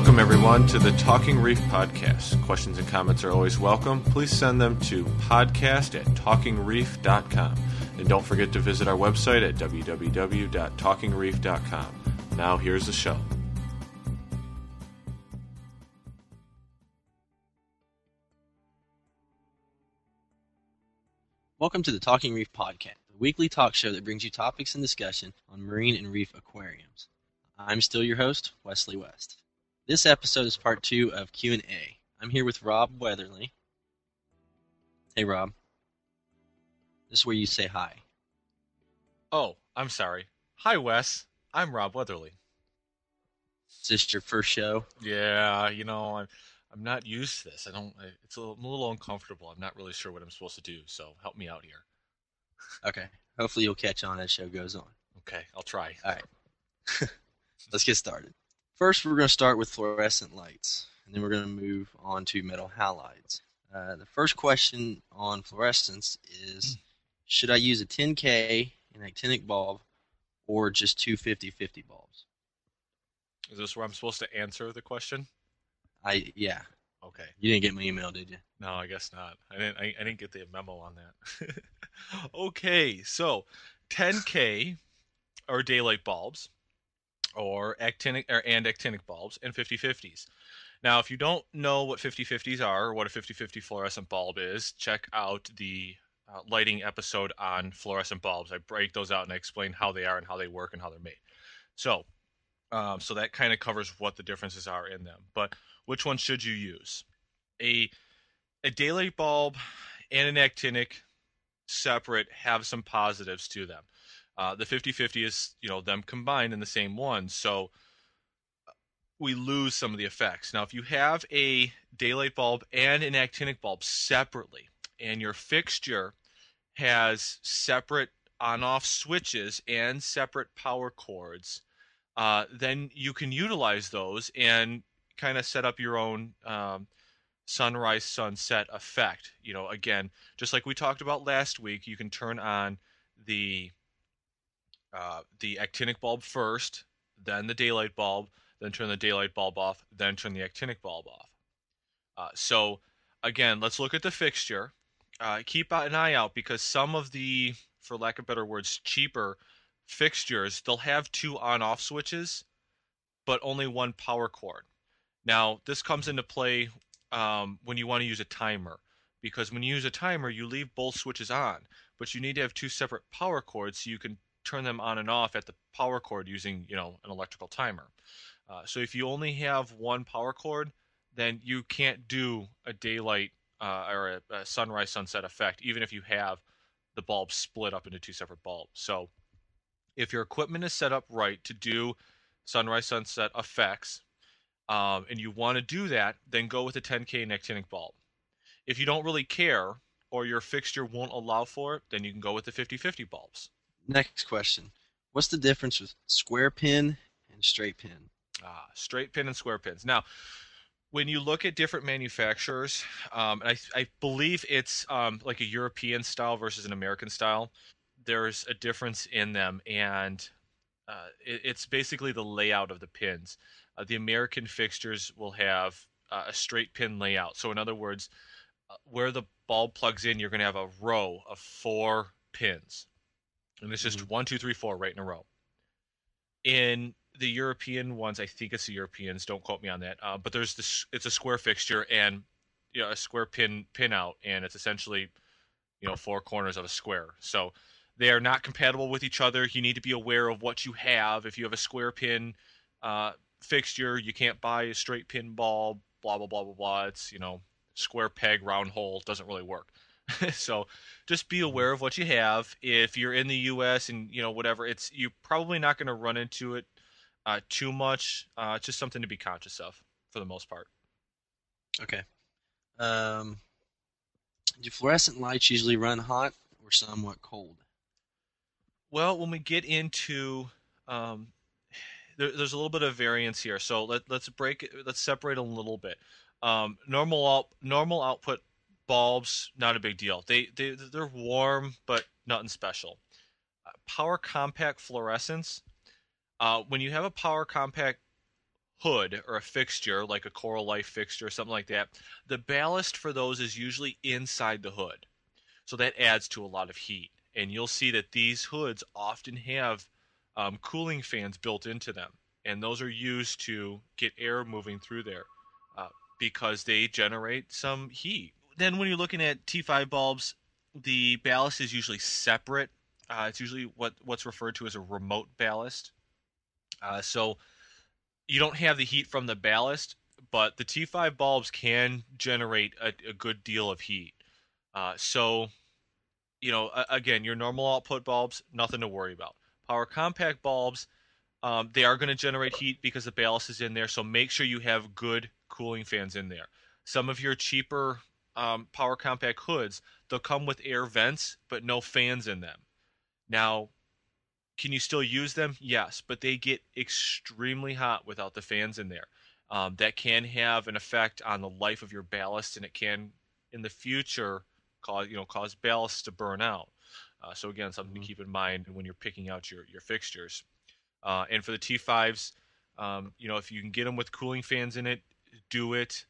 Welcome, everyone, to the Talking Reef podcast. Questions and comments are always welcome. Please send them to podcast at talkingreef.com. And don't forget to visit our website at www.talkingreef.com. Now, here's the show. Welcome to the Talking Reef Podcast, the weekly talk show that brings you topics and discussion on marine and reef aquariums. I'm still your host, Wesley West. This episode is part two of Q&A. I'm here with Rob Weatherly. Hey, Rob. This is where you say hi. Oh, I'm sorry. Hi, Wes. I'm Rob Weatherly. Is this your first show? Yeah, you know, I'm I'm not used to this. I don't. I, it's a little, I'm a little uncomfortable. I'm not really sure what I'm supposed to do. So help me out here. Okay. Hopefully you'll catch on as show goes on. Okay, I'll try. All right. Let's get started. First, we're going to start with fluorescent lights, and then we're going to move on to metal halides. Uh, the first question on fluorescence is Should I use a 10K an actinic bulb or just two 50 50 bulbs? Is this where I'm supposed to answer the question? I Yeah. Okay. You didn't get my email, did you? No, I guess not. I didn't. I, I didn't get the memo on that. okay, so 10K are daylight bulbs, or actinic or and actinic bulbs, and 50-50s. Now, if you don't know what 50-50s are or what a 50-50 fluorescent bulb is, check out the uh, lighting episode on fluorescent bulbs. I break those out and I explain how they are and how they work and how they're made. So, um, so that kind of covers what the differences are in them. But which one should you use? A a daylight bulb and an actinic separate have some positives to them. Uh, the 50-50 is you know them combined in the same one, so we lose some of the effects. Now, if you have a daylight bulb and an actinic bulb separately, and your fixture has separate on-off switches and separate power cords, uh, then you can utilize those and kind of set up your own um, sunrise sunset effect. You know, again, just like we talked about last week, you can turn on the uh, the actinic bulb first, then the daylight bulb, then turn the daylight bulb off, then turn the actinic bulb off. Uh, so again, let's look at the fixture. Uh, keep an eye out because some of the, for lack of better words, cheaper fixtures, they'll have two on-off switches, but only one power cord. Now, this comes into play um, when you want to use a timer, because when you use a timer, you leave both switches on, but you need to have two separate power cords so you can turn them on and off at the power cord using, you know, an electrical timer. Uh, so if you only have one power cord, then you can't do a daylight uh, or a, a sunrise sunset effect, even if you have the bulbs split up into two separate bulbs. So if your equipment is set up right to do sunrise sunset effects, um, and you want to do that, then go with a 10K actinic bulb. If you don't really care or your fixture won't allow for it, then you can go with the 50-50 bulbs. Next question What's the difference with square pin and straight pin? Ah, straight pin and square pins. Now, when you look at different manufacturers, um, I, I believe it's um, like a European style versus an American style, there's a difference in them, and uh, it, it's basically the layout of the pins. Uh, the American fixtures will have uh, a straight pin layout. So, in other words, uh, where the bulb plugs in, you're going to have a row of four pins, and it's just Mhm. one, two, three, four right in a row. In the European ones, I think it's the Europeans. Don't quote me on that. Uh, but there's this. It's a square fixture and you know, a square pin pin out, and it's essentially you know four corners of a square. So they are not compatible with each other. You need to be aware of what you have. If you have a square pin uh, fixture, you can't buy a straight pin bulb. Blah blah blah blah blah. It's you know square peg round hole doesn't really work. so just be aware of what you have. If you're in the U.S. and you know whatever, it's you're probably not going to run into it uh, too much. Uh, it's just something to be conscious of for the most part. Okay. Um, do fluorescent lights usually run hot or somewhat cold? Well, when we get into um, there, there's a little bit of variance here, so let, let's break it. Let's separate a little bit. Um, normal out, normal output bulbs, not a big deal. They they they're warm, but nothing special. Uh, power compact fluorescence. Uh, when you have a power compact hood or a fixture, like a Coralife fixture or something like that, the ballast for those is usually inside the hood. So that adds to a lot of heat. And you'll see that these hoods often have um, cooling fans built into them. And those are used to get air moving through there uh, because they generate some heat. Then, when you're looking at T5 bulbs, the ballast is usually separate. Uh, it's usually what, what's referred to as a remote ballast. Uh, so you don't have the heat from the ballast, but the T5 bulbs can generate a, a good deal of heat. Uh, so, you know, again, your normal output bulbs, nothing to worry about. Power compact bulbs, um, they are going to generate heat because the ballast is in there. So make sure you have good cooling fans in there. Some of your cheaper um, power compact hoods, they'll come with air vents, but no fans in them. Now, can you still use them? Yes, but they get extremely hot without the fans in there. Um, that can have an effect on the life of your ballast, and it can, in the future, cause you know cause ballast to burn out. Uh, so again, something mm-hmm. to keep in mind when you're picking out your your fixtures. Uh, and for the T5s, um, you know if you can get them with cooling fans in it, do it.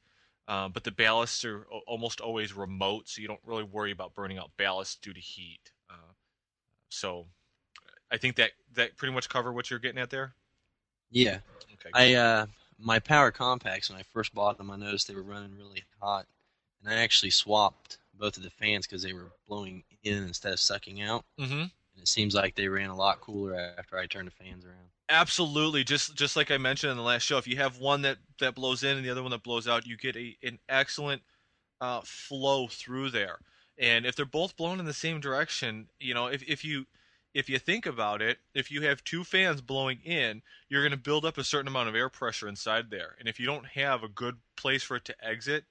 Um, but the ballasts are almost always remote, so you don't really worry about burning out ballast due to heat. Uh, so I think that that pretty much cover what you're getting at there. Yeah. Okay. I uh, my power compacts when I first bought them, I noticed they were running really hot, and I actually swapped both of the fans because they were blowing in instead of sucking out. Mm-hmm. It seems like they ran a lot cooler after I turned the fans around. Absolutely, just just like I mentioned in the last show, if you have one that that blows in and the other one that blows out, you get a an excellent uh, flow through there. And if they're both blown in the same direction, you know, if if you if you think about it, if you have two fans blowing in, you're going to build up a certain amount of air pressure inside there. And if you don't have a good place for it to exit,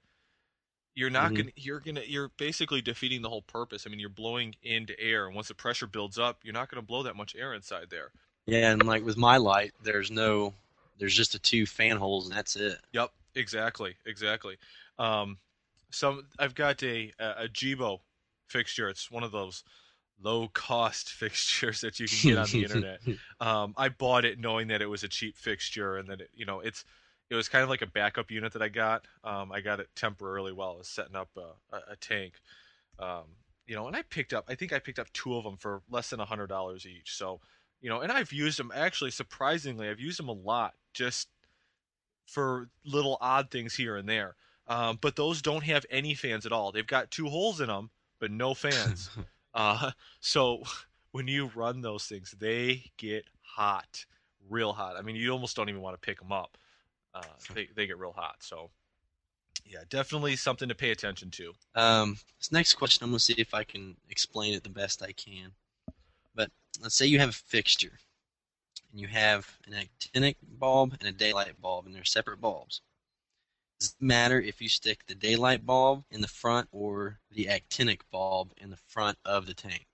you're not mm-hmm. to you're to you're basically defeating the whole purpose. I mean, you're blowing into air and once the pressure builds up, you're not going to blow that much air inside there. Yeah, and like with my light, there's no there's just a two fan holes and that's it. Yep, exactly, exactly. Um some I've got a a, a Jibo fixture. It's one of those low cost fixtures that you can get on the internet. Um, I bought it knowing that it was a cheap fixture and that it, you know it's it was kind of like a backup unit that I got. Um, I got it temporarily while I was setting up a, a, a tank. Um, you know, and I picked up I think I picked up two of them for less than a hundred dollars each. So you know, and I've used them actually surprisingly I've used them a lot just for little odd things here and there. Um, but those don't have any fans at all. They've got two holes in them, but no fans. Uh, so when you run those things, they get hot, real hot. I mean, you almost don't even want to pick them up. Uh, they they get real hot. So yeah, definitely something to pay attention to. Um, this next question, I'm gonna see if I can explain it the best I can. But let's say you have a fixture, and you have an actinic bulb and a daylight bulb, and they're separate bulbs. Does it matter if you stick the daylight bulb in the front or the actinic bulb in the front of the tank?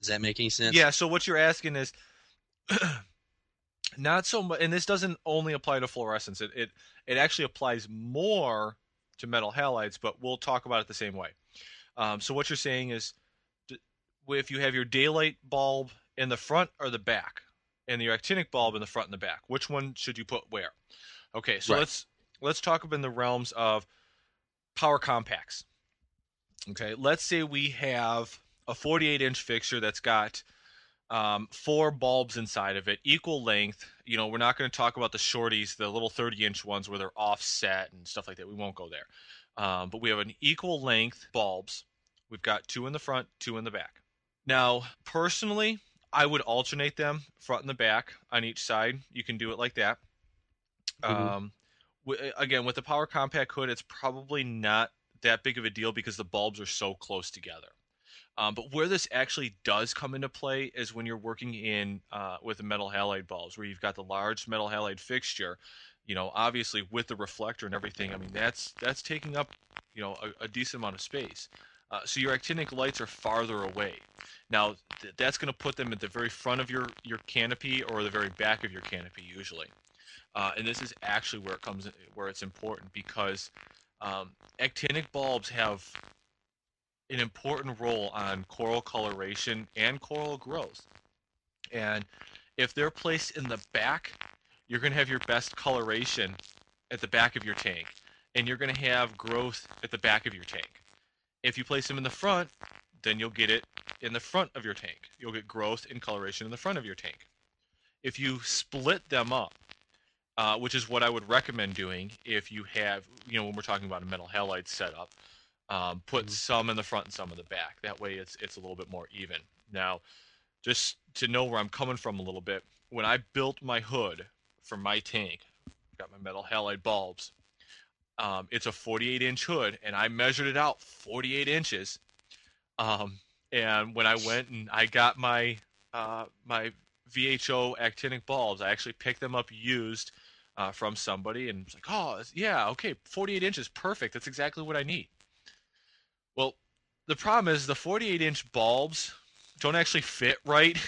Does that make any sense? Yeah. So what you're asking is not so much, and this doesn't only apply to fluorescence. It it it actually applies more to metal halides, but we'll talk about it the same way. Um, so what you're saying is, if you have your daylight bulb in the front or the back, and your actinic bulb in the front and the back, which one should you put where? Okay, so right. let's let's talk about in the realms of power compacts. Okay, let's say we have a 48 inch fixture that's got um, four bulbs inside of it, equal length. You know, we're not going to talk about the shorties, the little 30 inch ones where they're offset and stuff like that. We won't go there. Um, but we have an equal length bulbs. We've got two in the front, two in the back. Now, personally, I would alternate them front and the back on each side. You can do it like that. Mm-hmm. Um, again with the power compact hood it's probably not that big of a deal because the bulbs are so close together um, but where this actually does come into play is when you're working in uh, with the metal halide bulbs where you've got the large metal halide fixture you know obviously with the reflector and everything i mean that's that's taking up you know a, a decent amount of space. Uh, so your actinic lights are farther away. Now th- that's going to put them at the very front of your your canopy or the very back of your canopy usually. Uh, and this is actually where it comes where it's important because um, actinic bulbs have an important role on coral coloration and coral growth. And if they're placed in the back, you're going to have your best coloration at the back of your tank, and you're going to have growth at the back of your tank. If you place them in the front, then you'll get it in the front of your tank. You'll get growth and coloration in the front of your tank. If you split them up, uh, which is what I would recommend doing if you have, you know, when we're talking about a metal halide setup, um, put Mhm. some in the front and some in the back. That way, it's it's a little bit more even. Now, just to know where I'm coming from a little bit, when I built my hood for my tank, got my metal halide bulbs. Um, it's a 48 inch hood, and I measured it out 48 inches. Um, and when I went and I got my uh, my VHO actinic bulbs, I actually picked them up used uh, from somebody, and was like, "Oh, yeah, okay, 48 inches, perfect. That's exactly what I need." The problem is the 48 inch bulbs don't actually fit right.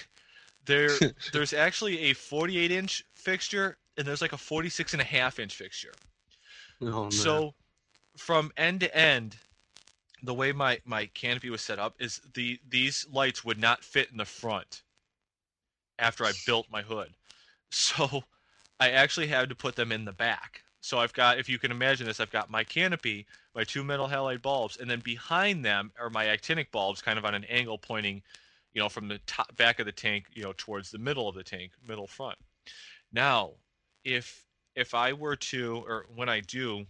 There, there's actually a 48 inch fixture, and there's like a 46 and a half inch fixture. Oh. So from end to end, the way my, my canopy was set up is the these lights would not fit in the front after I built my hood. So I actually had to put them in the back. So I've got if you can imagine this, I've got my canopy, my two metal halide bulbs, and then behind them are my actinic bulbs kind of on an angle pointing, you know, from the top back of the tank, you know, towards the middle of the tank, middle front. Now, if if I were to or when I do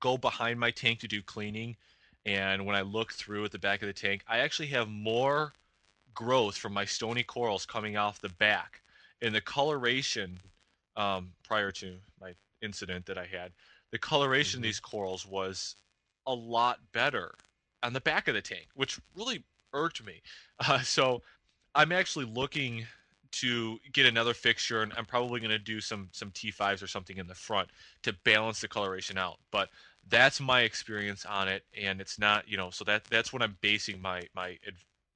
go behind my tank to do cleaning and when I look through at the back of the tank, I actually have more growth from my stony corals coming off the back. And the coloration um, prior to my incident that I had, the coloration Mhm. of these corals was a lot better on the back of the tank, which really irked me. Uh, so I'm actually looking to get another fixture, and I'm probably going to do some some T5s or something in the front to balance the coloration out. But that's my experience on it, and it's not you know so that that's what I'm basing my my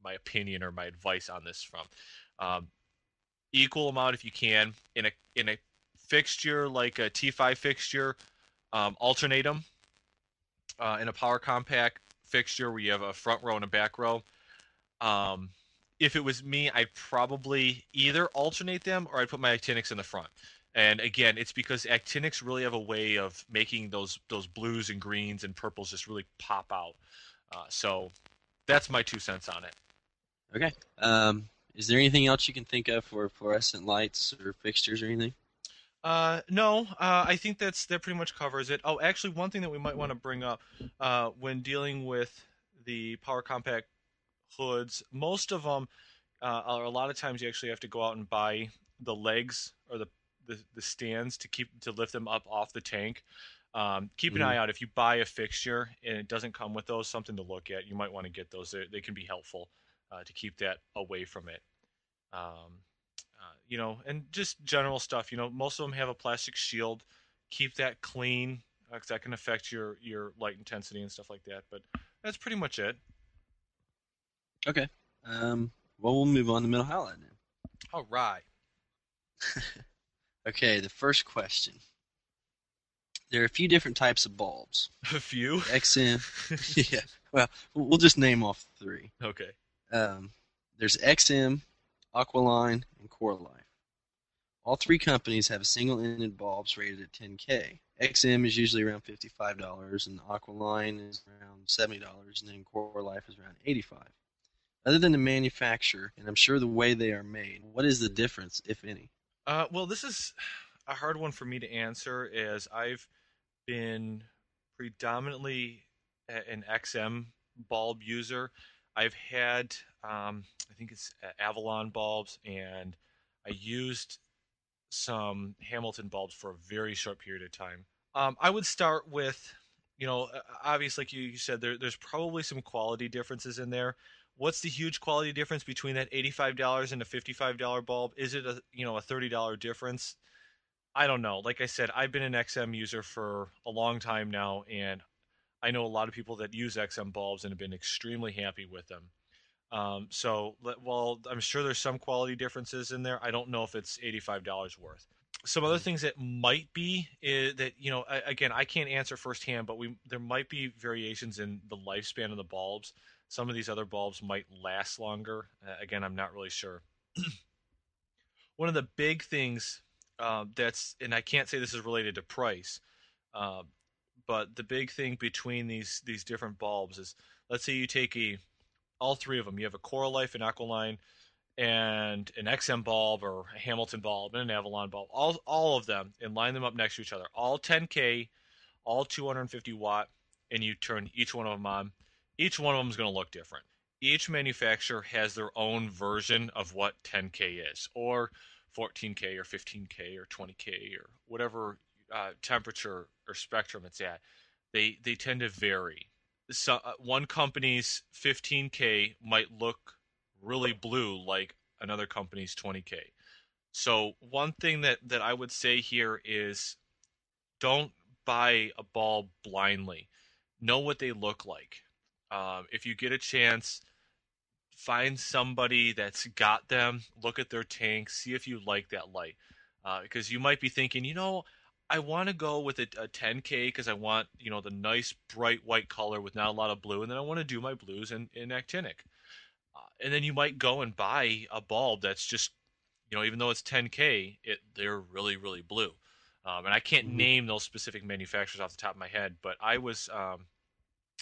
my opinion or my advice on this from. Um, equal amount if you can in a in a fixture like a T5 fixture, um, alternate them. Uh, in a power compact fixture where you have a front row and a back row, um, if it was me, I'd probably either alternate them or I'd put my actinics in the front. And again, it's because actinics really have a way of making those those blues and greens and purples just really pop out. Uh, so that's my two cents on it. Okay. Um, is there anything else you can think of for fluorescent lights or fixtures or anything? Uh, no, uh, I think that's that pretty much covers it. Oh, actually, one thing that we might want to bring up uh, when dealing with the power compact hoods, most of them, uh, are a lot of times you actually have to go out and buy the legs or the the, the stands to keep to lift them up off the tank. Um, keep an Mhm. eye out if you buy a fixture and it doesn't come with those, something to look at. You might want to get those. They, they can be helpful uh, to keep that away from it. Um, you know, and just general stuff. You know, most of them have a plastic shield. Keep that clean because that can affect your your light intensity and stuff like that. But that's pretty much it. Okay. Um, well, we'll move on to metal halide then. All right. Okay, the first question. There are a few different types of bulbs. A few. XM. yeah. Well, we'll just name off three. okay. Um, there's XM, Aqualine, and Coralife. All three companies have single-ended bulbs rated at 10K. XM is usually around $55, and Aqualine is around $70, and then Coralife is around 85 Other than the manufacturer, and I'm sure the way they are made, what is the difference, if any? Uh, well, this is a hard one for me to answer, as I've been predominantly an XM bulb user. I've had, um, I think it's Avalon bulbs, and I used some Hamilton bulbs for a very short period of time. Um, I would start with, you know, uh, obviously, like you said, there, there's probably some quality differences in there. What's the huge quality difference between that eighty-five dollars and a fifty-five dollar bulb? Is it a you know a thirty dollar difference? I don't know. Like I said, I've been an XM user for a long time now, and I know a lot of people that use XM bulbs and have been extremely happy with them. Um, so, well, I'm sure there's some quality differences in there. I don't know if it's eighty-five dollars worth. Some other things that might be is that you know, again, I can't answer firsthand, but we there might be variations in the lifespan of the bulbs. Some of these other bulbs might last longer. Uh, again, I'm not really sure. One of the big things uh, that's and I can't say this is related to price, uh, but the big thing between these these different bulbs is let's say you take a all three of them. You have a Coralife, an Aqualine, and an XM bulb or a Hamilton bulb and an Avalon bulb. All all of them and line them up next to each other. All 10k, all 250 watt, and you turn each one of them on. Each one of them is going to look different. Each manufacturer has their own version of what 10k is, or 14k, or 15k, or 20k, or whatever uh, temperature or spectrum it's at. They they tend to vary. So uh, one company's 15k might look really blue like another company's 20k. So one thing that that I would say here is don't buy a ball blindly. Know what they look like. Um, if you get a chance, find somebody that's got them. Look at their tank. See if you like that light. Uh, because you might be thinking, you know, I want to go with a, a 10K because I want, you know, the nice bright white color with not a lot of blue, and then I want to do my blues in, in actinic. Uh, and then you might go and buy a bulb that's just, you know, even though it's 10K, it they're really really blue. Um, and I can't mm-hmm. name those specific manufacturers off the top of my head, but I was um,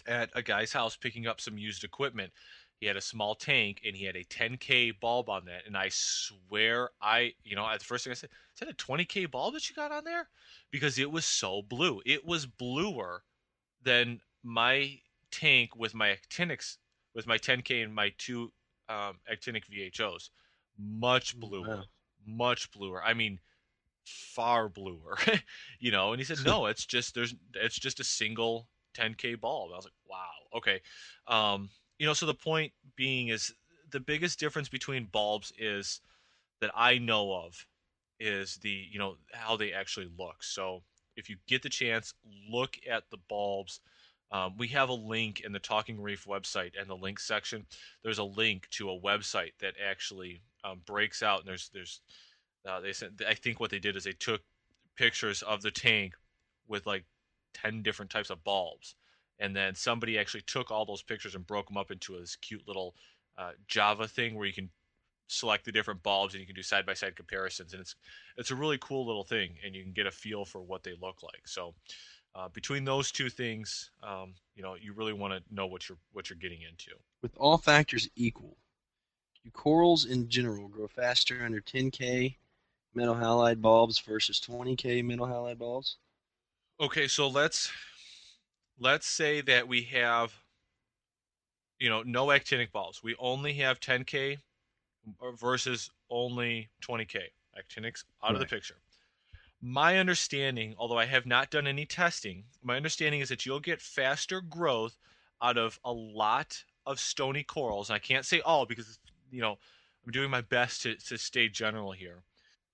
at a guy's house picking up some used equipment. He had a small tank and he had a 10K bulb on that. And I swear, I, you know, the first thing I said, is that a 20K bulb that you got on there? Because it was so blue. It was bluer than my tank with my actinics with my 10K and my two um, actinic VHOs. Much bluer, wow. much bluer. I mean, far bluer. you know, and he said, no, it's just there's it's just a single 10K bulb. I was like, wow, okay. Um, you know, so the point being is the biggest difference between bulbs is that I know of is the you know how they actually look. So if you get the chance, look at the bulbs um, we have a link in the Talking Reef website and the link section. There's a link to a website that actually um, breaks out. And there's there's uh, they sent. I think what they did is they took pictures of the tank with like ten different types of bulbs, and then somebody actually took all those pictures and broke them up into this cute little uh, Java thing where you can select the different bulbs and you can do side by side comparisons and it's it's a really cool little thing and you can get a feel for what they look like so uh, between those two things, um, you know, you really want to know what you're what you're getting into. With all factors equal, do corals in general grow faster under 10K metal halide bulbs versus 20K metal halide bulbs? Okay, so let's let's say that we have you know no actinic bulbs. We only have 10K versus only 20K. Actinics out right. of the picture my understanding, although I have not done any testing, my understanding is that you'll get faster growth out of a lot of stony corals. And I can't say all because you know I'm doing my best to, to stay general here.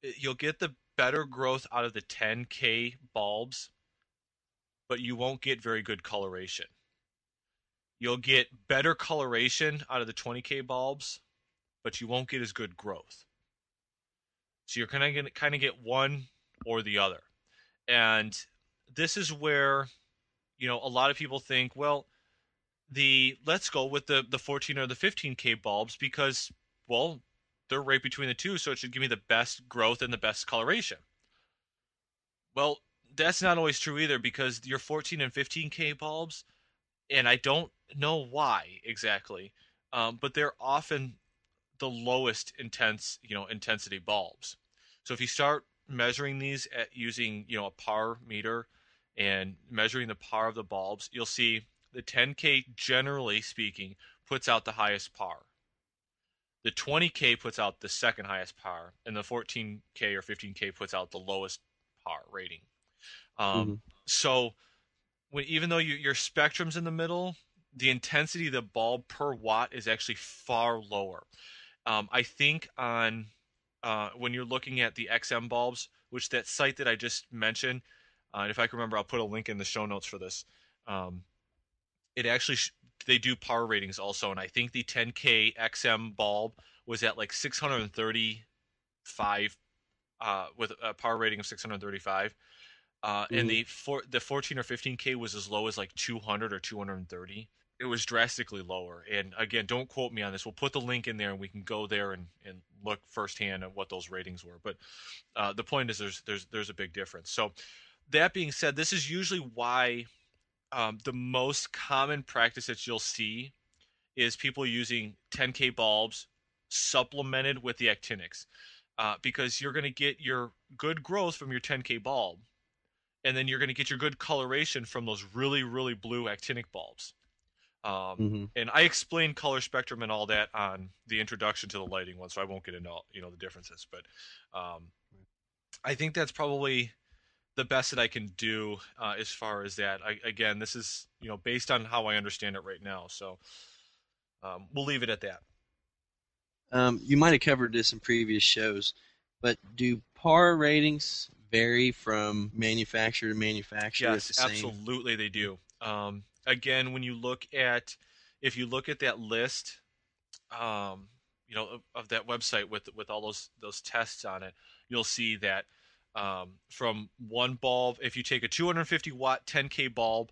You'll get the better growth out of the 10K bulbs, but you won't get very good coloration. You'll get better coloration out of the 20K bulbs, but you won't get as good growth. So you're kind of gonna kind of get one or the other. And this is where, you know, a lot of people think, well, the let's go with the the 14 or the 15k bulbs because well, they're right between the two, so it should give me the best growth and the best coloration. Well, that's not always true either because your 14 and 15k bulbs, and I don't know why exactly, um, but they're often the lowest intense, you know, intensity bulbs. So if you start measuring these at using you know a par meter and measuring the par of the bulbs, you'll see the 10K generally speaking puts out the highest par. The 20K puts out the second highest par, and the 14K or 15K puts out the lowest par rating. Um, mm-hmm. So, when, even though you, your spectrum's in the middle, the intensity of the bulb per watt is actually far lower. Um, I think on uh, when you're looking at the XM bulbs, which that site that I just mentioned, uh, and if I can remember, I'll put a link in the show notes for this. Um, it actually sh- they do power ratings also, and I think the 10K XM bulb was at like 635 uh, with a power rating of 635. Uh, mm-hmm. And the for, the 14 or 15K was as low as like 200 or 230. it was drastically lower. And again, don't quote me on this. We'll put the link in there, and we can go there and, and look firsthand at what those ratings were. But uh, the point is, there's there's there's a big difference. So that being said, this is usually why um, the most common practice that you'll see is people using 10k bulbs supplemented with the actinics uh, because you're going to get your good growth from your 10k bulb and then you're going to get your good coloration from those really really blue actinic bulbs. Um, mm-hmm. and i explained color spectrum and all that on the introduction to the lighting one so i won't get into all, you know the differences but um, i think that's probably the best that i can do uh, as far as that. I, again this is you know based on how i understand it right now so um, we'll leave it at that. Um, you might have covered this in previous shows, but do PAR ratings vary from manufacturer to manufacturer? Yes, the absolutely they do. Um, again, when you look at if you look at that list, um, you know of, of, that website with with all those those tests on it, you'll see that um, from one bulb, if you take a 250 watt 10k bulb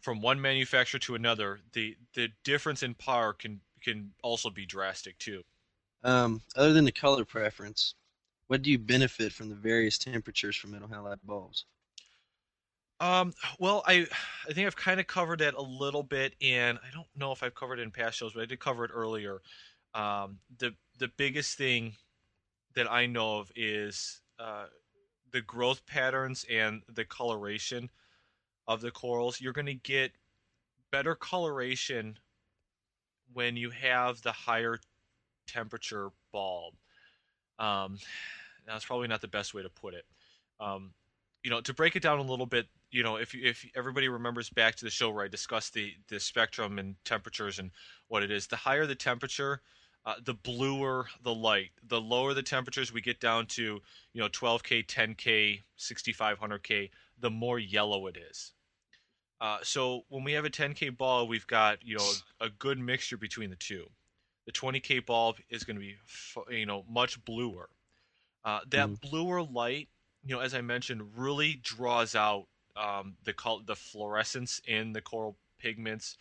from one manufacturer to another, the the difference in power can can also be drastic too. Um, other than the color preference, what do you benefit from the various temperatures for metal halide bulbs? Um, well, I I think I've kind of covered that a little bit, and I don't know if I've covered it in past shows, but I did cover it earlier. Um, the the biggest thing that I know of is uh, the growth patterns and the coloration of the corals. You're going to get better coloration when you have the higher temperature bulb. Um, that's probably not the best way to put it. Um, you know, to break it down a little bit, you know, if if everybody remembers back to the show where I discussed the the spectrum and temperatures and what it is, the higher the temperature, uh, the bluer the light. The lower the temperatures we get down to, you know, 12k, 10k, 6500k, the more yellow it is. Uh, so when we have a 10k ball, we've got you know a, a good mixture between the two the 20k bulb is going to be you know much bluer. Uh, that mm. bluer light, you know, as I mentioned, really draws out um, the col- the fluorescence in the coral pigments.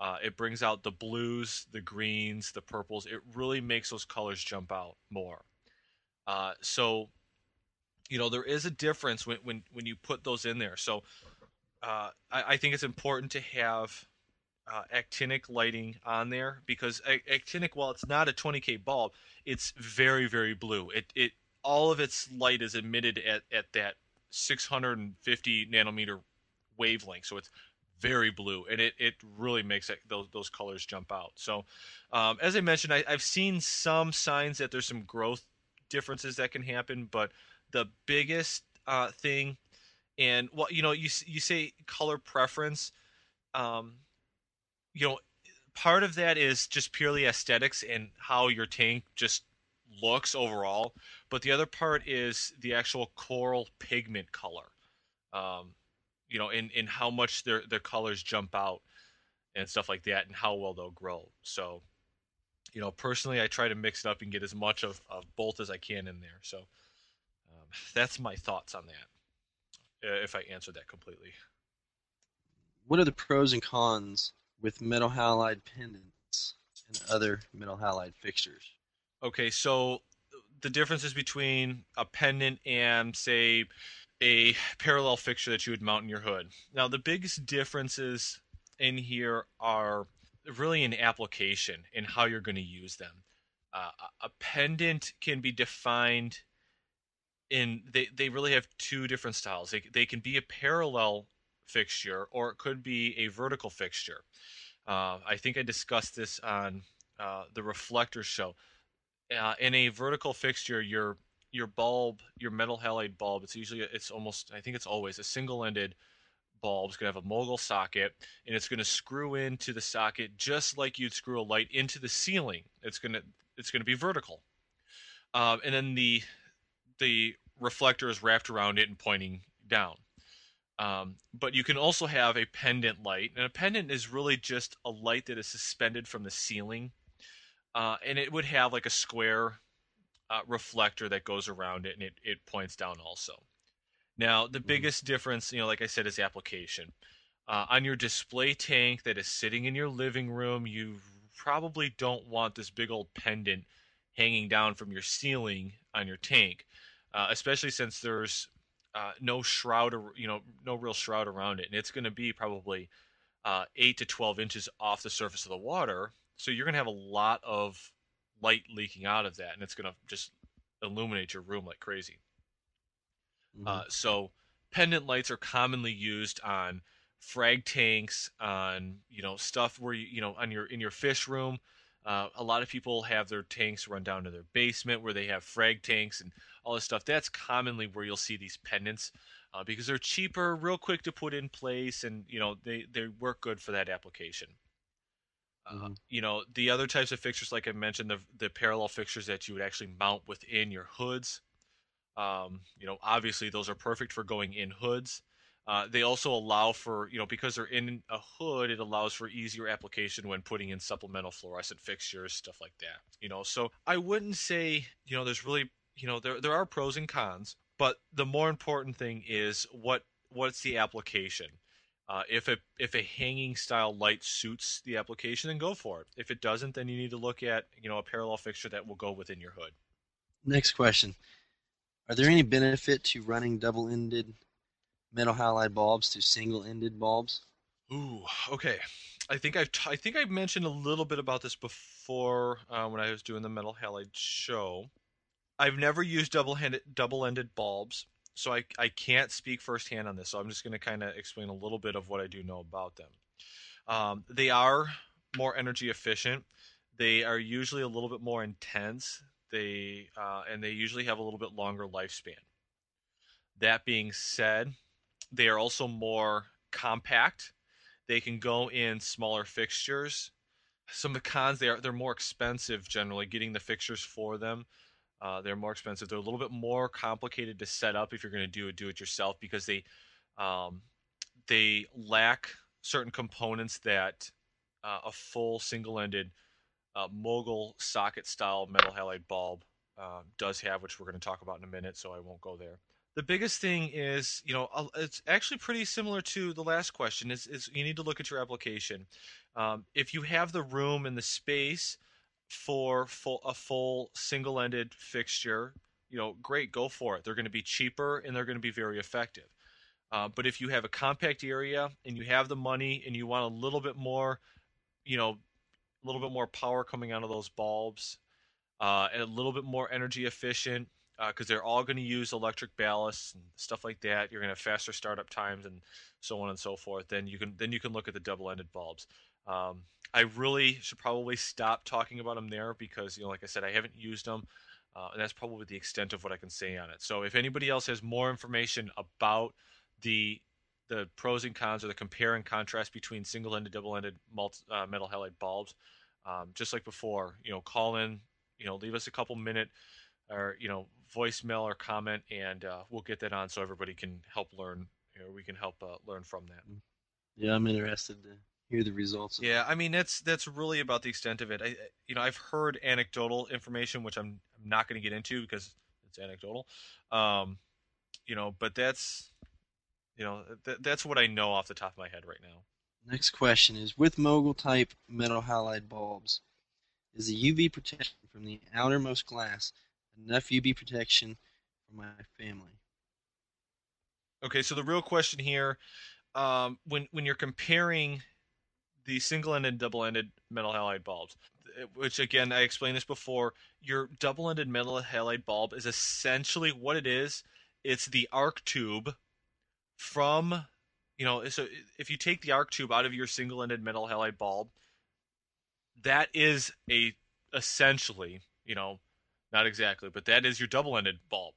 Uh, it brings out the blues, the greens, the purples. It really makes those colors jump out more. Uh, so, you know, there is a difference when when, when you put those in there. So, uh, I, I think it's important to have uh, actinic lighting on there because actinic, while it's not a 20k bulb, it's very very blue. It it all of its light is emitted at at that 650 nanometer wavelength, so it's very blue, and it, it really makes it, those those colors jump out. So, um, as I mentioned, I, I've seen some signs that there's some growth differences that can happen, but the biggest uh, thing, and well, you know, you you say color preference. Um, you know, part of that is just purely aesthetics and how your tank just looks overall, but the other part is the actual coral pigment color. Um, you know, in in how much their their colors jump out and stuff like that, and how well they'll grow. So, you know, personally, I try to mix it up and get as much of, of both as I can in there. So, um, that's my thoughts on that. If I answered that completely. What are the pros and cons with metal halide pendants and other metal halide fixtures. Okay, so the differences between a pendant and, say, a parallel fixture that you would mount in your hood. Now, the biggest differences in here are really in application and how you're going to use them. Uh, a pendant can be defined in they, they really have two different styles. They, they can be a parallel fixture or it could be a vertical fixture. Uh, I think I discussed this on uh, the reflector show. Uh, in a vertical fixture, your your bulb, your metal halide bulb, it's usually it's almost I think it's always a single-ended bulb. It's gonna have a mogul socket, and it's gonna screw into the socket just like you'd screw a light into the ceiling. It's gonna it's gonna be vertical, um, and then the the reflector is wrapped around it and pointing down. Um, but you can also have a pendant light, and a pendant is really just a light that is suspended from the ceiling, uh, and it would have like a square uh, reflector that goes around it, and it, it points down also. Now, the mm-hmm. biggest difference, you know, like I said, is application. Uh, on your display tank that is sitting in your living room, you probably don't want this big old pendant hanging down from your ceiling on your tank, uh, especially since there's uh, no shroud, or, you know, no real shroud around it, and it's going to be probably uh, eight to twelve inches off the surface of the water. So you're going to have a lot of light leaking out of that, and it's going to just illuminate your room like crazy. Mhm. Uh, so pendant lights are commonly used on frag tanks, on you know stuff where you you know on your in your fish room. Uh, a lot of people have their tanks run down to their basement where they have frag tanks and all this stuff. That's commonly where you'll see these pendants uh, because they're cheaper, real quick to put in place, and you know they they work good for that application. Uh, Mhm. you know the other types of fixtures, like I mentioned, the the parallel fixtures that you would actually mount within your hoods. Um, you know, obviously those are perfect for going in hoods. Uh, they also allow for, you know, because they're in a hood, it allows for easier application when putting in supplemental fluorescent fixtures, stuff like that. You know, so I wouldn't say, you know, there's really, you know, there there are pros and cons, but the more important thing is what what's the application. Uh, if a if a hanging style light suits the application, then go for it. If it doesn't, then you need to look at you know a parallel fixture that will go within your hood. Next question. Are there any benefit to running double-ended metal halide bulbs to single-ended bulbs? Ooh, okay. I think I've t- I think I mentioned a little bit about this before uh, when I was doing the metal halide show. I've never used double-handed double-ended bulbs, so I I can't speak firsthand on this. So I'm just going to kind of explain a little bit of what I do know about them. Um, they are more energy efficient. They are usually a little bit more intense. They uh, and they usually have a little bit longer lifespan. That being said, they are also more compact. They can go in smaller fixtures. Some of the cons they are they're more expensive generally getting the fixtures for them. Uh, they're more expensive. They're a little bit more complicated to set up if you're going to do it do it yourself because they um, they lack certain components that uh, a full single-ended uh, mogul socket style metal halide bulb uh, does have, which we're going to talk about in a minute. So I won't go there the biggest thing is you know it's actually pretty similar to the last question is, is you need to look at your application. Um, if you have the room and the space for full, a full single-ended fixture you know great go for it. They're going to be cheaper and they're going to be very effective. Uh, but if you have a compact area and you have the money and you want a little bit more you know a little bit more power coming out of those bulbs uh, and a little bit more energy efficient because uh, they're all going to use electric ballasts and stuff like that. You're going to have faster startup times and so on and so forth. Then you can then you can look at the double-ended bulbs. Um, I really should probably stop talking about them there because you know, like I said, I haven't used them, uh, and that's probably the extent of what I can say on it. So if anybody else has more information about the the pros and cons or the compare and contrast between single-ended, double-ended uh, metal halide bulbs, um, just like before, you know, call in, you know, leave us a couple minute or you know voicemail or comment and uh, we'll get that on so everybody can help learn you know, we can help uh, learn from that. Yeah, I'm interested to hear the results. Of yeah i mean that's that's really about the extent of it. I you know i've heard anecdotal information which i'm, I'm not going to get into because it's anecdotal. Um you know but that's you know th- that's what i know off the top of my head right now. Next question is with mogul type metal halide bulbs, is the UV protection from the outermost glass enough UV protection for my family? Okay, so the real question here, um, when when you're comparing the single-ended double-ended metal halide bulbs, which again I explained this before, your double-ended metal halide bulb is essentially what it is. It's the arc tube from, you know, so if you take the arc tube out of your single-ended metal halide bulb, that is a essentially, you know, not exactly, but that is your double-ended bulb.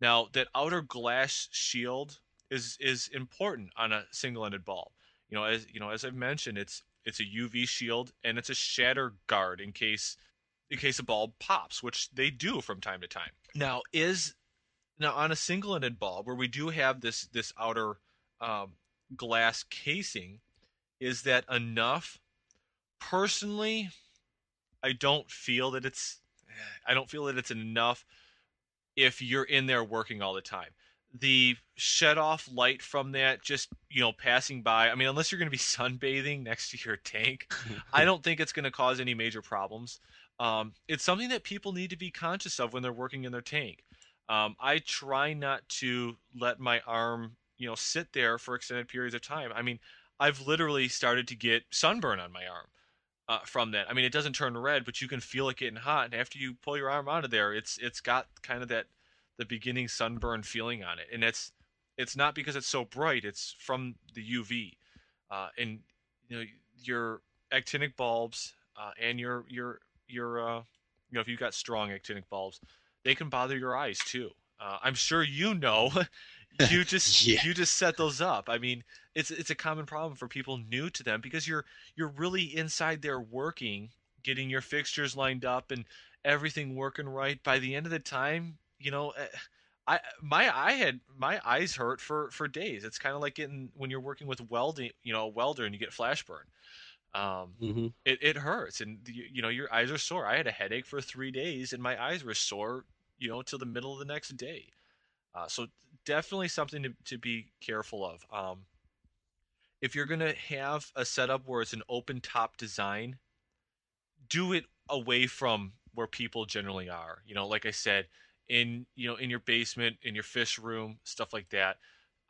Now, that outer glass shield is is important on a single-ended bulb. You know, as you know, as I've mentioned, it's it's a UV shield and it's a shatter guard in case in case a bulb pops, which they do from time to time. Now, is now on a single-ended bulb where we do have this this outer um, glass casing, is that enough? Personally, I don't feel that it's I don't feel that it's enough if you're in there working all the time. the shed off light from that just you know passing by i mean unless you're going to be sunbathing next to your tank i don't think it's going to cause any major problems. Um, it's something that people need to be conscious of when they're working in their tank. Um, i try not to let my arm you know sit there for extended periods of time. I mean i've literally started to get sunburn on my arm uh, from that i mean it doesn't turn red but you can feel it getting hot and after you pull your arm out of there it's it's got kind of that the beginning sunburn feeling on it, and it's it's not because it's so bright; it's from the UV, uh, and you know your actinic bulbs uh, and your your your uh, you know if you've got strong actinic bulbs, they can bother your eyes too. Uh, I'm sure you know. you just yeah. you just set those up. I mean, it's it's a common problem for people new to them because you're you're really inside there working, getting your fixtures lined up and everything working right. By the end of the time, you know, eh, I my I had my eyes hurt for for days. It's kind of like getting when you're working with welding, you know, a welder and you get flash burn. Um, mm-hmm. it it hurts, and you, you know your eyes are sore. I had a headache for three days, and my eyes were sore, you know, till the middle of the next day. Uh, so definitely something to to be careful of. Um, if you're gonna have a setup where it's an open top design, do it away from where people generally are. You know, like I said, in you know in your basement in your fish room stuff like that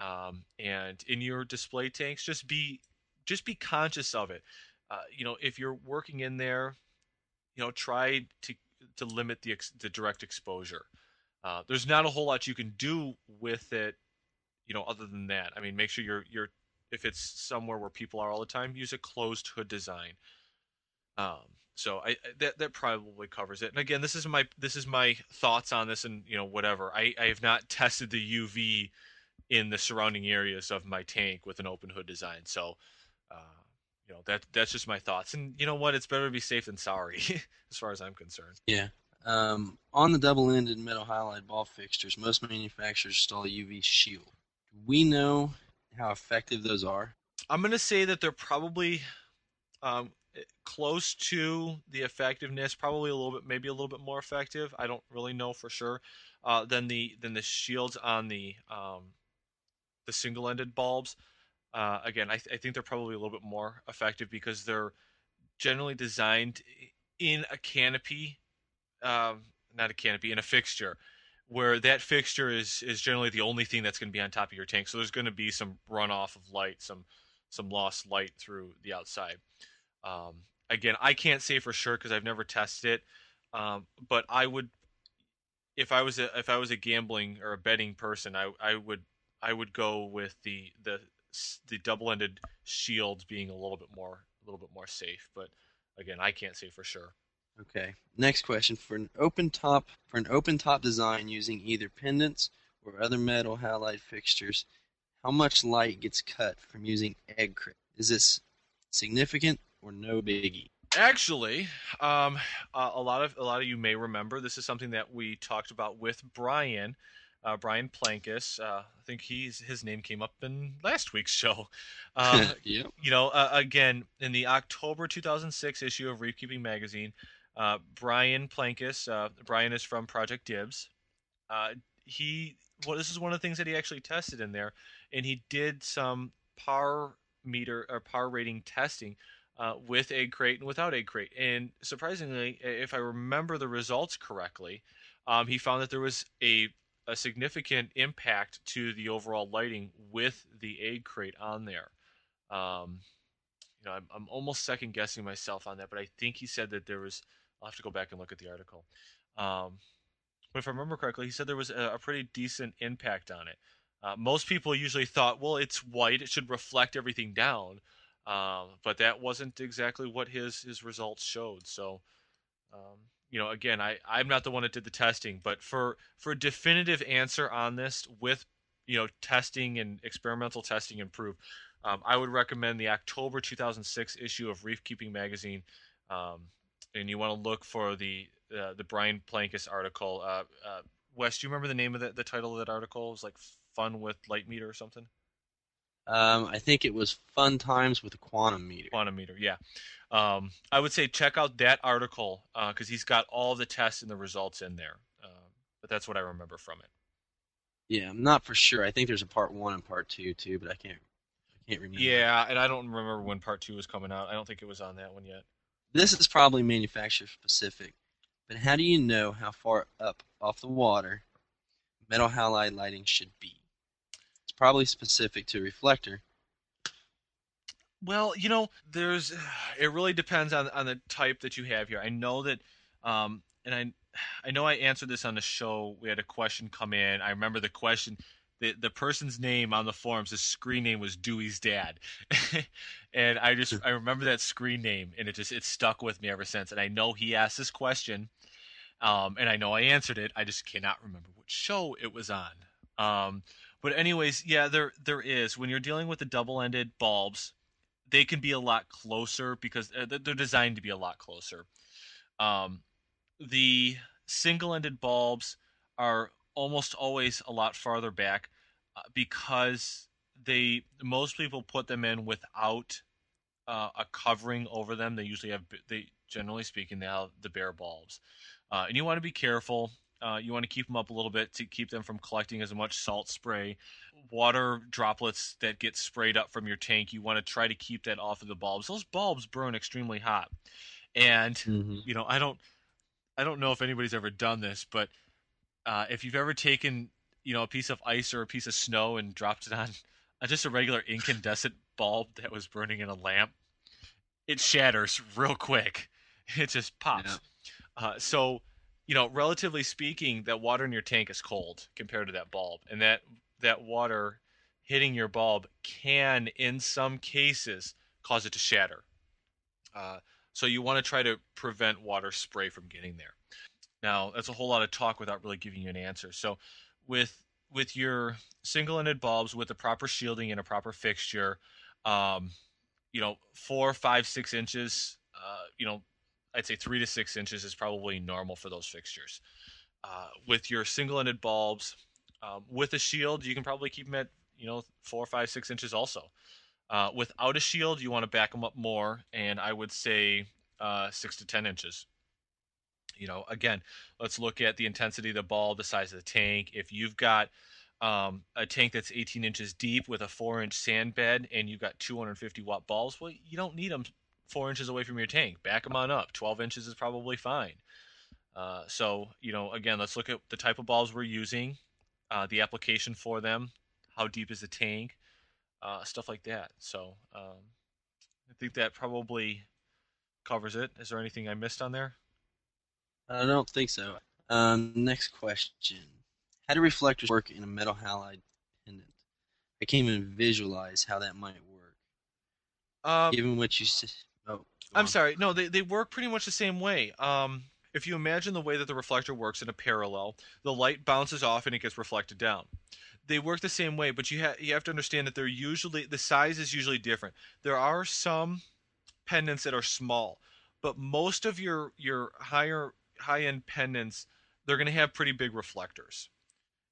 um, and in your display tanks just be just be conscious of it uh, you know if you're working in there you know try to to limit the ex- the direct exposure uh, there's not a whole lot you can do with it you know other than that i mean make sure you're you're if it's somewhere where people are all the time use a closed hood design um, so I that that probably covers it. And again, this is my this is my thoughts on this, and you know whatever. I I have not tested the UV in the surrounding areas of my tank with an open hood design. So, uh, you know that that's just my thoughts. And you know what? It's better to be safe than sorry, as far as I'm concerned. Yeah. Um, on the double-ended metal halide ball fixtures, most manufacturers install a UV shield. we know how effective those are? I'm going to say that they're probably um, close to the effectiveness, probably a little bit, maybe a little bit more effective. I don't really know for sure. Uh, than the than the shields on the um, the single-ended bulbs. Uh, again, I, th- I, think they're probably a little bit more effective because they're generally designed in a canopy, um, not a canopy, in a fixture, where that fixture is is generally the only thing that's going to be on top of your tank. So there's going to be some runoff of light, some some lost light through the outside. Um, again, I can't say for sure because I've never tested it, um, but I would, if I was a if I was a gambling or a betting person, I I would I would go with the the the double ended shields being a little bit more a little bit more safe. But again, I can't say for sure. Okay. Next question for an open top for an open top design using either pendants or other metal halide fixtures, how much light gets cut from using egg crate? Is this significant or no biggie? Actually, um, uh, a lot of a lot of you may remember this is something that we talked about with Brian, uh, Brian Plankis. Uh, I think he's his name came up in last week's show. Um, yep. You know, uh, again in the October 2006 issue of Reef Keeping Magazine, uh, Brian Plankis. Uh, Brian is from Project DIBS. he well, this is one of the things that he actually tested in there, and he did some par meter or par rating testing uh, with egg crate and without egg crate. And surprisingly, if I remember the results correctly, um, he found that there was a a significant impact to the overall lighting with the egg crate on there. Um, you know, I'm, I'm almost second guessing myself on that, but I think he said that there was. I'll have to go back and look at the article. Um, but if I remember correctly, he said there was a, a pretty decent impact on it. Uh, most people usually thought, well, it's white; it should reflect everything down. Um, but that wasn't exactly what his his results showed. So, um, you know, again, I I'm not the one that did the testing, but for for a definitive answer on this with you know testing and experimental testing and proof, um, I would recommend the October 2006 issue of Reef Keeping Magazine. And you want to look for the uh, the Brian Plankis article. Uh, uh, Wes, do you remember the name of the, the title of that article? It was like "Fun with Light Meter" or something. Um, I think it was Fun Times with a Quantum Meter. Quantum Meter, yeah. Um, I would say check out that article because uh, he's got all the tests and the results in there. Uh, but that's what I remember from it. Yeah, I'm not for sure. I think there's a part one and part two too, but I can't I can't remember. Yeah, and I don't remember when part two was coming out. I don't think it was on that one yet. This is probably manufacturer specific, but how do you know how far up off the water metal halide lighting should be? It's probably specific to a reflector. Well, you know, there's it really depends on on the type that you have here. I know that um and I I know I answered this on the show. We had a question come in. I remember the question the the person's name on the forums, his screen name was Dewey's dad, and I just I remember that screen name, and it just it stuck with me ever since. And I know he asked this question, um, and I know I answered it. I just cannot remember which show it was on. Um, but anyways, yeah, there there is when you're dealing with the double-ended bulbs, they can be a lot closer because uh, they're designed to be a lot closer. Um, the single-ended bulbs are almost always a lot farther back because they most people put them in without uh, a covering over them. They usually have they generally speaking they have the bare bulbs, uh, and you want to be careful. Uh, you want to keep them up a little bit to keep them from collecting as much salt spray, water droplets that get sprayed up from your tank. You want to try to keep that off of the bulbs. Those bulbs burn extremely hot, and Mm-hmm. you know I don't I don't know if anybody's ever done this, but uh, if you've ever taken you know a piece of ice or a piece of snow and dropped it on uh, just a regular incandescent bulb that was burning in a lamp, it shatters real quick. It just pops. Uh, so you know, relatively speaking, that water in your tank is cold compared to that bulb, and that that water hitting your bulb can, in some cases, cause it to shatter. Uh, so you want to try to prevent water spray from getting there. Now, that's a whole lot of talk without really giving you an answer. So, with with your single-ended bulbs with the proper shielding and a proper fixture, um, you know, four, five, six inches, uh, you know, I'd say three to six inches is probably normal for those fixtures. Uh, with your single-ended bulbs, um, with a shield, you can probably keep them at you know four, five, six inches also. Uh, without a shield, you want to back them up more, and I would say uh, six to ten inches. You know, again, let's look at the intensity of the ball, the size of the tank. If you've got um, a tank that's 18 inches deep with a four-inch sand bed, and you've got 250 watt balls, well, you don't need them four inches away from your tank. Back them on up. 12 inches is probably fine. Uh, so, you know, again, let's look at the type of balls we're using, uh, the application for them, how deep is the tank, uh, stuff like that. So, um, I think that probably covers it. Is there anything I missed on there? I don't think so. Um, next question: How do reflectors work in a metal halide pendant? I can't even visualize how that might work. Um, Given what you said. Oh, I'm on. sorry. No, they, they work pretty much the same way. Um, if you imagine the way that the reflector works in a parallel, the light bounces off and it gets reflected down. They work the same way, but you have you have to understand that they're usually the size is usually different. There are some pendants that are small, but most of your your higher high end pendants they're going to have pretty big reflectors,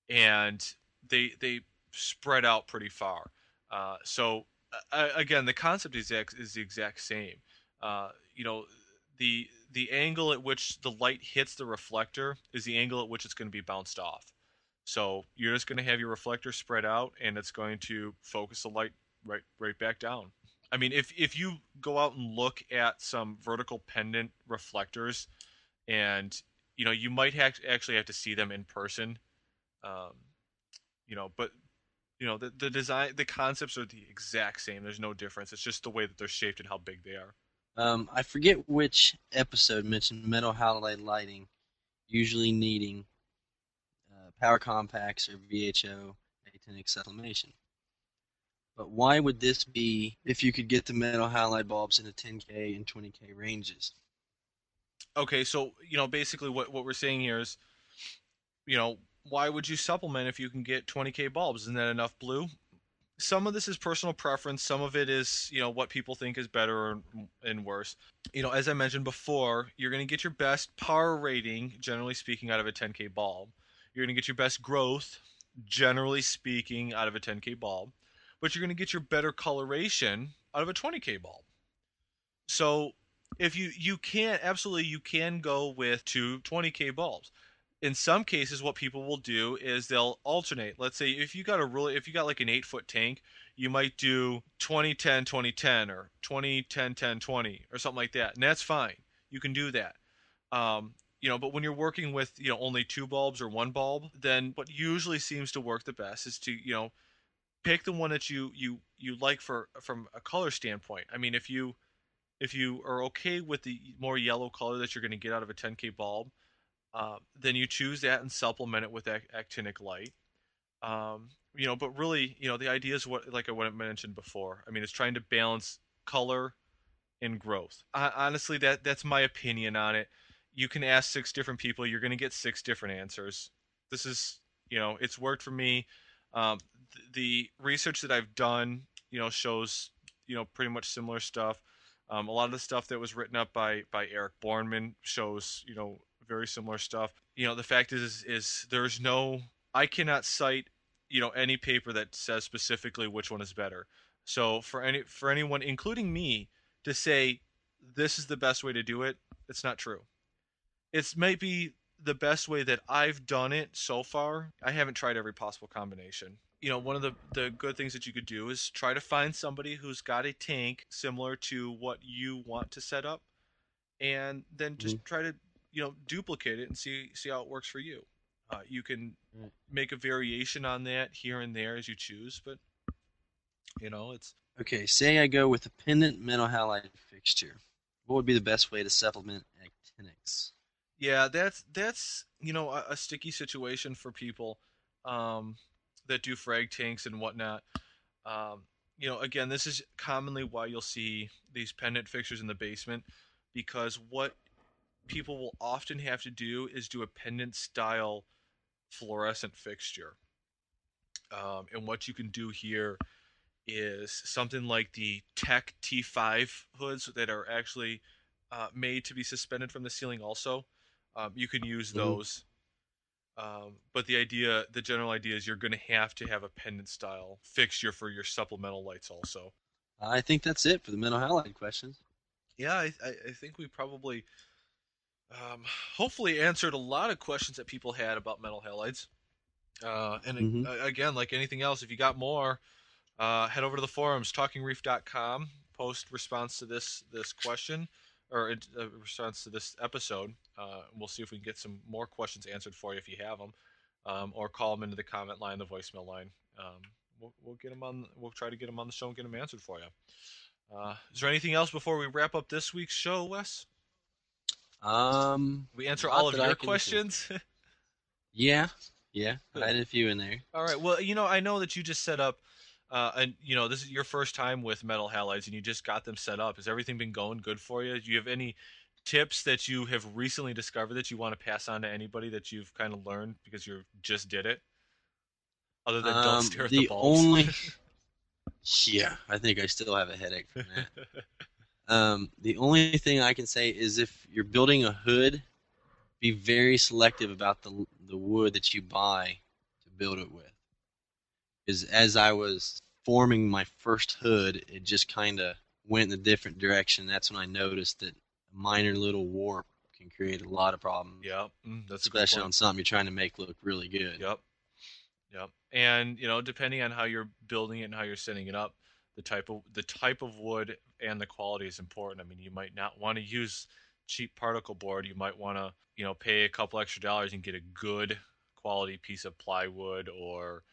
and they they spread out pretty far. Uh, so uh, again, the concept is is the exact same. Uh, you know, the the angle at which the light hits the reflector is the angle at which it's going to be bounced off. So you're just going to have your reflector spread out, and it's going to focus the light right right back down. I mean, if if you go out and look at some vertical pendant reflectors, and you know, you might actually have to see them in person. Um, you know, but you know, the the design, the concepts are the exact same. There's no difference. It's just the way that they're shaped and how big they are. Um, I forget which episode mentioned metal halide lighting, usually needing uh, power compacts or VHO actinic sublimation. But why would this be if you could get the metal halide bulbs in the 10K and 20K ranges? Okay, so you know, basically, what what we're saying here is, you know, why would you supplement if you can get 20k bulbs? Isn't that enough blue? Some of this is personal preference. Some of it is, you know, what people think is better and worse. You know, as I mentioned before, you're going to get your best power rating, generally speaking, out of a 10k bulb. You're going to get your best growth, generally speaking, out of a 10k bulb. But you're going to get your better coloration out of a 20k bulb. So if you you can absolutely you can go with two 20k bulbs. In some cases what people will do is they'll alternate. Let's say if you got a really if you got like an eight foot tank you might do 20 10 20 10 or 20 10 10 20 or something like that and that's fine. You can do that. Um, you know but when you're working with you know only two bulbs or one bulb then what usually seems to work the best is to you know pick the one that you you you like for from a color standpoint. I mean if you if you are okay with the more yellow color that you're going to get out of a 10k bulb uh, then you choose that and supplement it with actinic light. Um, you know, but really, you know, the idea is what, like I mentioned before. I mean, it's trying to balance color and growth. I, honestly, that that's my opinion on it. You can ask six different people, you're going to get six different answers. This is, you know, it's worked for me. Um, th- the research that I've done, you know, shows, you know, pretty much similar stuff. Um, a lot of the stuff that was written up by by Eric Borneman shows, you know, very similar stuff. You know, the fact is, is there's no, I cannot cite, you know, any paper that says specifically which one is better. So for any for anyone, including me, to say this is the best way to do it, it's not true. It's maybe the best way that I've done it so far. I haven't tried every possible combination. You know, one of the, the good things that you could do is try to find somebody who's got a tank similar to what you want to set up and then just mm-hmm. try to you know duplicate it and see see how it works for you. Uh, you can make a variation on that here and there as you choose, but you know it's okay. Say I go with a pendant metal halide fixture. What would be the best way to supplement actinics? Yeah, that's that's you know a, a sticky situation for people um, that do frag tanks and whatnot. Um, you know, again, this is commonly why you'll see these pendant fixtures in the basement because what people will often have to do is do a pendant style fluorescent fixture. Um, and what you can do here is something like the Tek T5 hoods that are actually uh, made to be suspended from the ceiling. Also, um, you can use those. Um, but the idea, the general idea is you're going to have to have a pendant style fixture for your supplemental lights. Also, I think that's it for the metal halide questions. Yeah, I, I think we probably um, hopefully answered a lot of questions that people had about metal halides. Uh, and mm-hmm. again, like anything else, if you got more, uh, head over to the forums, talkingreef.com, post response to this this question or a uh, response to this episode. Uh, we'll see if we can get some more questions answered for you if you have them, um, or call them into the comment line, the voicemail line. Um, we'll, we'll get them on. We'll try to get them on the show and get them answered for you. Uh, is there anything else before we wrap up this week's show, Wes? Um, we answer all of your questions. yeah, yeah, I had a few in there. All right. Well, you know, I know that you just set up, uh, and you know, this is your first time with metal halides, and you just got them set up. Has everything been going good for you? Do you have any tips that you have recently discovered that you want to pass on to anybody that you've kind of learned because you just did it? Other than um, don't stare at the, the. Only... yeah, I think I still have a headache from that. Um, the only thing I can say is if you're building a hood, be very selective about the the wood that you buy to build it with. Because as I was forming my first hood, it just kind of went in a different direction. That's when I noticed that a minor little warp can create a lot of problems. Yep, mm, that's especially on something you're trying to make look really good. Yep, yep. And you know, depending on how you're building it and how you're setting it up, the type of the type of wood and the quality is important. I mean, you might not want to use cheap particle board. You might want to, you know, pay a couple extra dollars and get a good quality piece of plywood or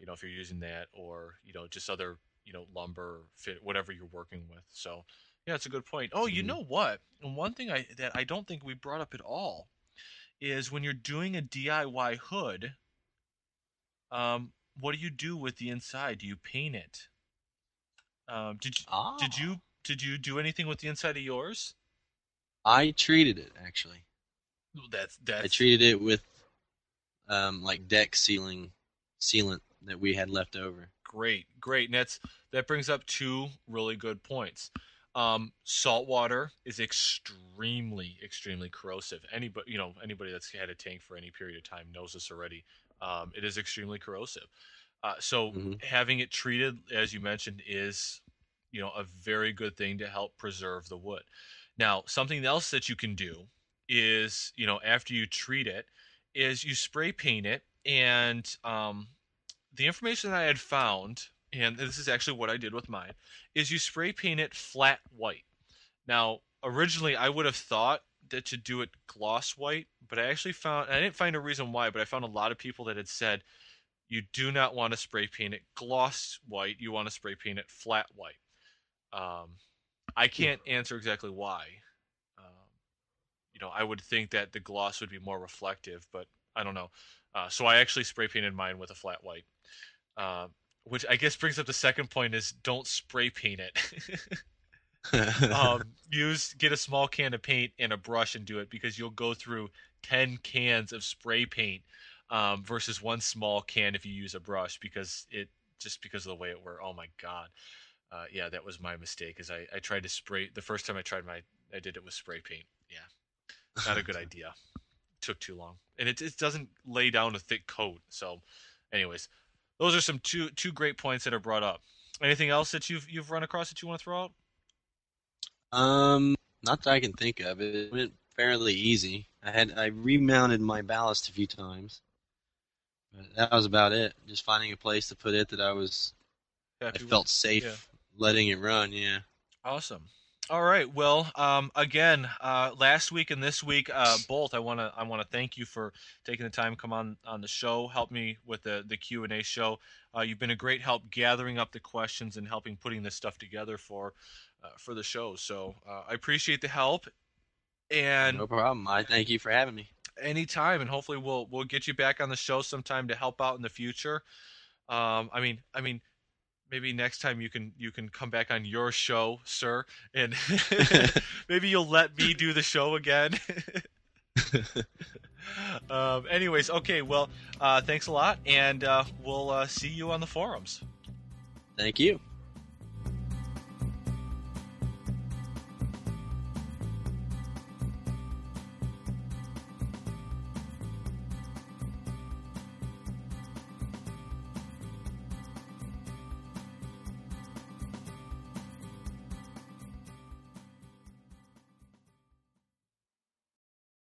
you know, if you're using that or, you know, just other, you know, lumber, fit whatever you're working with. So, yeah, it's a good point. Oh, you mm-hmm. know what? And one thing I that I don't think we brought up at all is when you're doing a DIY hood, um, what do you do with the inside? Do you paint it? Um, did ah. did you did you do anything with the inside of yours? I treated it actually. That's that's. I treated it with um, like deck sealing sealant that we had left over. Great, great, and that's that brings up two really good points. Um, salt water is extremely, extremely corrosive. Anybody, you know, anybody that's had a tank for any period of time knows this already. Um, it is extremely corrosive. Uh, so mm-hmm. having it treated, as you mentioned, is you know a very good thing to help preserve the wood. Now, something else that you can do is you know after you treat it, is you spray paint it, and um, the information that I had found, and this is actually what I did with mine, is you spray paint it flat white. Now, originally I would have thought that to do it gloss white, but I actually found I didn't find a reason why, but I found a lot of people that had said you do not want to spray paint it gloss white. You want to spray paint it flat white. Um, I can't answer exactly why. Um, you know, I would think that the gloss would be more reflective, but I don't know. Uh, so I actually spray painted mine with a flat white, uh, which I guess brings up the second point: is don't spray paint it. um, use get a small can of paint and a brush and do it because you'll go through ten cans of spray paint um, versus one small can if you use a brush because it just because of the way it worked. Oh my god, uh, yeah, that was my mistake. Is I, I tried to spray the first time I tried my I did it with spray paint. Yeah, not a good idea. Took too long, and it it doesn't lay down a thick coat. So, anyways, those are some two two great points that are brought up. Anything else that you've you've run across that you want to throw out? Um, not that I can think of. It went fairly easy. I had I remounted my ballast a few times. But that was about it. Just finding a place to put it that I was Happy I with- felt safe yeah. letting it run. Yeah. Awesome. All right. Well, um, again, uh, last week and this week, uh, both, I want to I want to thank you for taking the time to come on on the show, help me with the the Q and A show. Uh, you've been a great help gathering up the questions and helping putting this stuff together for uh, for the show. So uh, I appreciate the help. And no problem. I thank you for having me. anytime, and hopefully we'll we'll get you back on the show sometime to help out in the future. Um, I mean, I mean, maybe next time you can you can come back on your show, sir, and maybe you'll let me do the show again. um, anyways, okay, well, uh, thanks a lot, and uh, we'll uh, see you on the forums. Thank you.